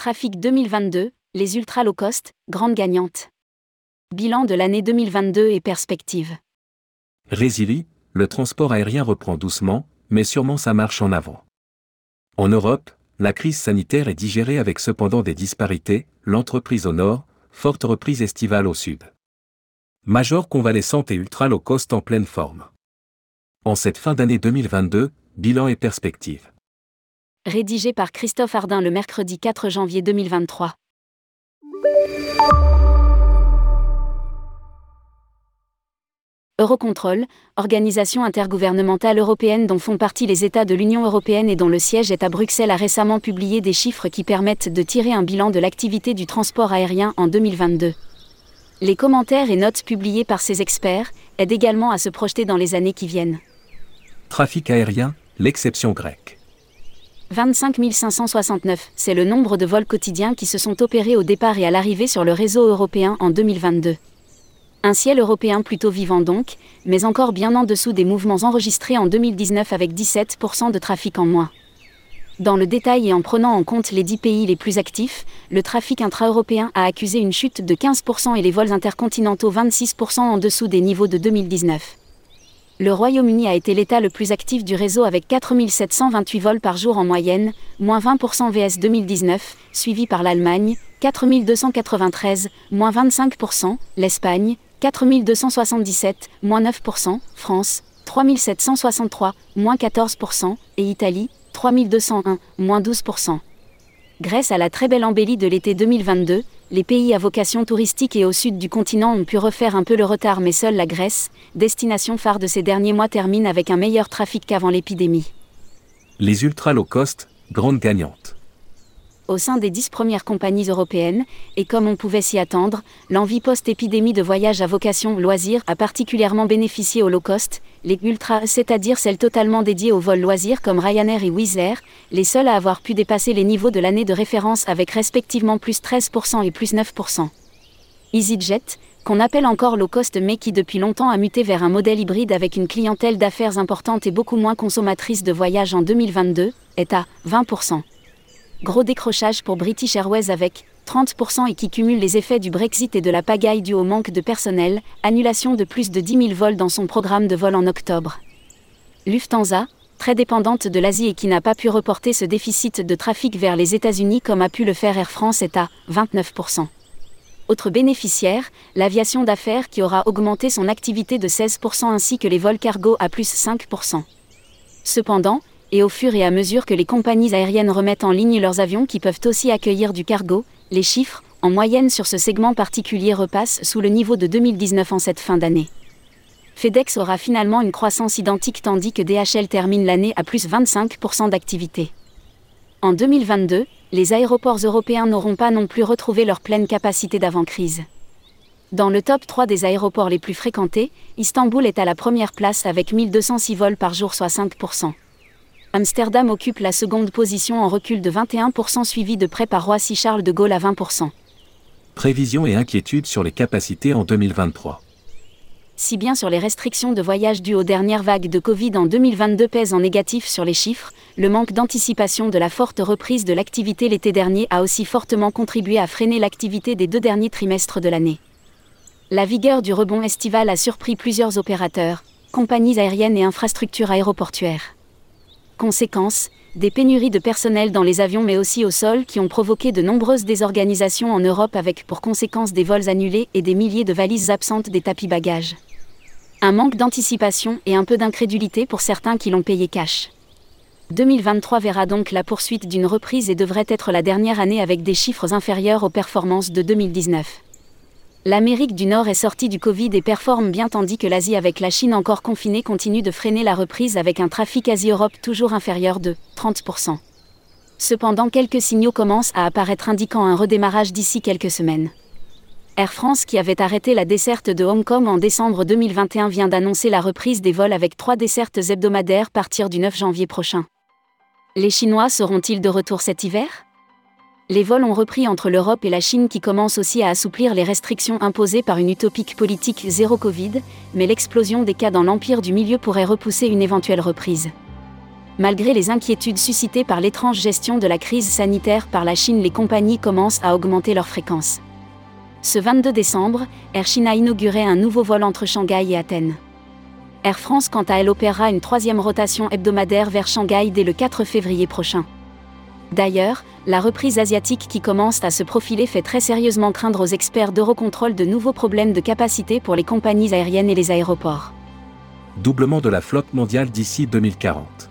Trafic 2022, les ultra low cost, grande gagnante. Bilan de l'année 2022 et perspective. Résili, le transport aérien reprend doucement, mais sûrement sa marche en avant. En Europe, la crise sanitaire est digérée avec cependant des disparités, l'entreprise au nord, forte reprise estivale au sud. Major convalescente et ultra low cost en pleine forme. En cette fin d'année 2022, bilan et perspective. Rédigé par Christophe Ardin le mercredi 4 janvier 2023. Eurocontrol, organisation intergouvernementale européenne dont font partie les États de l'Union européenne et dont le siège est à Bruxelles, a récemment publié des chiffres qui permettent de tirer un bilan de l'activité du transport aérien en 2022. Les commentaires et notes publiés par ces experts aident également à se projeter dans les années qui viennent. Trafic aérien, l'exception grecque. 25 569, c'est le nombre de vols quotidiens qui se sont opérés au départ et à l'arrivée sur le réseau européen en 2022. Un ciel européen plutôt vivant donc, mais encore bien en dessous des mouvements enregistrés en 2019 avec 17% de trafic en moins. Dans le détail et en prenant en compte les 10 pays les plus actifs, le trafic intra-européen a accusé une chute de 15% et les vols intercontinentaux 26% en dessous des niveaux de 2019. Le Royaume-Uni a été l'État le plus actif du réseau avec 4728 vols par jour en moyenne, moins 20% VS 2019, suivi par l'Allemagne, 4293, moins 25%, l'Espagne, 4277, moins 9%, France, 3763, moins 14%, et Italie, 3201, moins 12%. Grâce à la très belle embellie de l'été 2022, les pays à vocation touristique et au sud du continent ont pu refaire un peu le retard mais seule la Grèce, destination phare de ces derniers mois termine avec un meilleur trafic qu'avant l'épidémie. Les ultra low cost, grandes gagnantes au sein des dix premières compagnies européennes, et comme on pouvait s'y attendre, l'envie post-épidémie de voyage à vocation loisir a particulièrement bénéficié aux low cost, les ultra, c'est-à-dire celles totalement dédiées aux vols loisirs comme Ryanair et Wizz Air, les seuls à avoir pu dépasser les niveaux de l'année de référence avec respectivement plus 13% et plus 9%. EasyJet, qu'on appelle encore low cost mais qui depuis longtemps a muté vers un modèle hybride avec une clientèle d'affaires importante et beaucoup moins consommatrice de voyages en 2022, est à 20%. Gros décrochage pour British Airways avec 30% et qui cumule les effets du Brexit et de la pagaille due au manque de personnel, annulation de plus de 10 000 vols dans son programme de vol en octobre. Lufthansa, très dépendante de l'Asie et qui n'a pas pu reporter ce déficit de trafic vers les États-Unis comme a pu le faire Air France, est à 29%. Autre bénéficiaire, l'aviation d'affaires qui aura augmenté son activité de 16% ainsi que les vols cargo à plus 5%. Cependant, et au fur et à mesure que les compagnies aériennes remettent en ligne leurs avions qui peuvent aussi accueillir du cargo, les chiffres, en moyenne sur ce segment particulier, repassent sous le niveau de 2019 en cette fin d'année. FedEx aura finalement une croissance identique tandis que DHL termine l'année à plus 25% d'activité. En 2022, les aéroports européens n'auront pas non plus retrouvé leur pleine capacité d'avant-crise. Dans le top 3 des aéroports les plus fréquentés, Istanbul est à la première place avec 1206 vols par jour soit 5%. Amsterdam occupe la seconde position en recul de 21% suivi de près par Roissy-Charles de Gaulle à 20%. Prévisions et inquiétudes sur les capacités en 2023. Si bien sur les restrictions de voyage dues aux dernières vagues de Covid en 2022 pèsent en négatif sur les chiffres, le manque d'anticipation de la forte reprise de l'activité l'été dernier a aussi fortement contribué à freiner l'activité des deux derniers trimestres de l'année. La vigueur du rebond estival a surpris plusieurs opérateurs, compagnies aériennes et infrastructures aéroportuaires. Conséquence, des pénuries de personnel dans les avions mais aussi au sol qui ont provoqué de nombreuses désorganisations en Europe avec pour conséquence des vols annulés et des milliers de valises absentes des tapis bagages. Un manque d'anticipation et un peu d'incrédulité pour certains qui l'ont payé cash. 2023 verra donc la poursuite d'une reprise et devrait être la dernière année avec des chiffres inférieurs aux performances de 2019. L'Amérique du Nord est sortie du Covid et performe bien tandis que l'Asie avec la Chine encore confinée continue de freiner la reprise avec un trafic Asie-Europe toujours inférieur de 30%. Cependant quelques signaux commencent à apparaître indiquant un redémarrage d'ici quelques semaines. Air France qui avait arrêté la desserte de Hong Kong en décembre 2021 vient d'annoncer la reprise des vols avec trois dessertes hebdomadaires partir du 9 janvier prochain. Les Chinois seront-ils de retour cet hiver? Les vols ont repris entre l'Europe et la Chine qui commencent aussi à assouplir les restrictions imposées par une utopique politique zéro Covid, mais l'explosion des cas dans l'empire du milieu pourrait repousser une éventuelle reprise. Malgré les inquiétudes suscitées par l'étrange gestion de la crise sanitaire par la Chine, les compagnies commencent à augmenter leur fréquence. Ce 22 décembre, Air Chine a un nouveau vol entre Shanghai et Athènes. Air France, quant à elle, opérera une troisième rotation hebdomadaire vers Shanghai dès le 4 février prochain. D'ailleurs, la reprise asiatique qui commence à se profiler fait très sérieusement craindre aux experts d'Eurocontrol de nouveaux problèmes de capacité pour les compagnies aériennes et les aéroports. Doublement de la flotte mondiale d'ici 2040.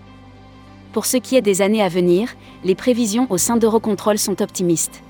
Pour ce qui est des années à venir, les prévisions au sein d'Eurocontrol sont optimistes.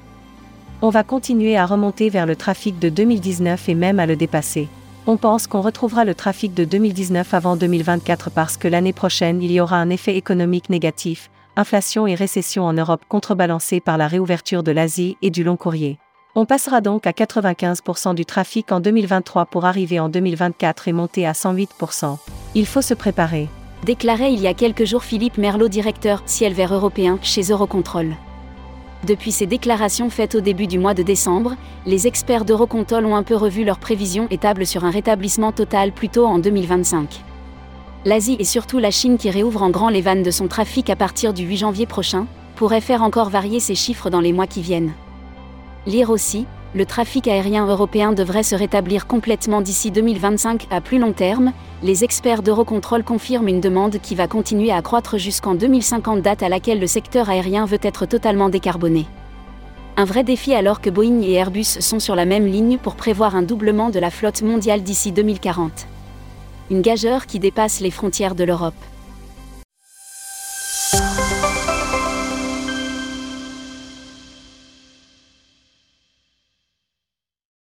On va continuer à remonter vers le trafic de 2019 et même à le dépasser. On pense qu'on retrouvera le trafic de 2019 avant 2024 parce que l'année prochaine il y aura un effet économique négatif, inflation et récession en Europe contrebalancée par la réouverture de l'Asie et du long courrier. On passera donc à 95% du trafic en 2023 pour arriver en 2024 et monter à 108%. Il faut se préparer. Déclarait il y a quelques jours Philippe Merlot, directeur ciel vert européen chez Eurocontrol. Depuis ces déclarations faites au début du mois de décembre, les experts d'Eurocontrol ont un peu revu leurs prévisions et tablent sur un rétablissement total plutôt en 2025. L'Asie et surtout la Chine qui réouvre en grand les vannes de son trafic à partir du 8 janvier prochain, pourrait faire encore varier ces chiffres dans les mois qui viennent. Lire aussi, le trafic aérien européen devrait se rétablir complètement d'ici 2025 à plus long terme, les experts d'Eurocontrol confirment une demande qui va continuer à croître jusqu'en 2050 date à laquelle le secteur aérien veut être totalement décarboné. Un vrai défi alors que Boeing et Airbus sont sur la même ligne pour prévoir un doublement de la flotte mondiale d'ici 2040. Une gageure qui dépasse les frontières de l'Europe.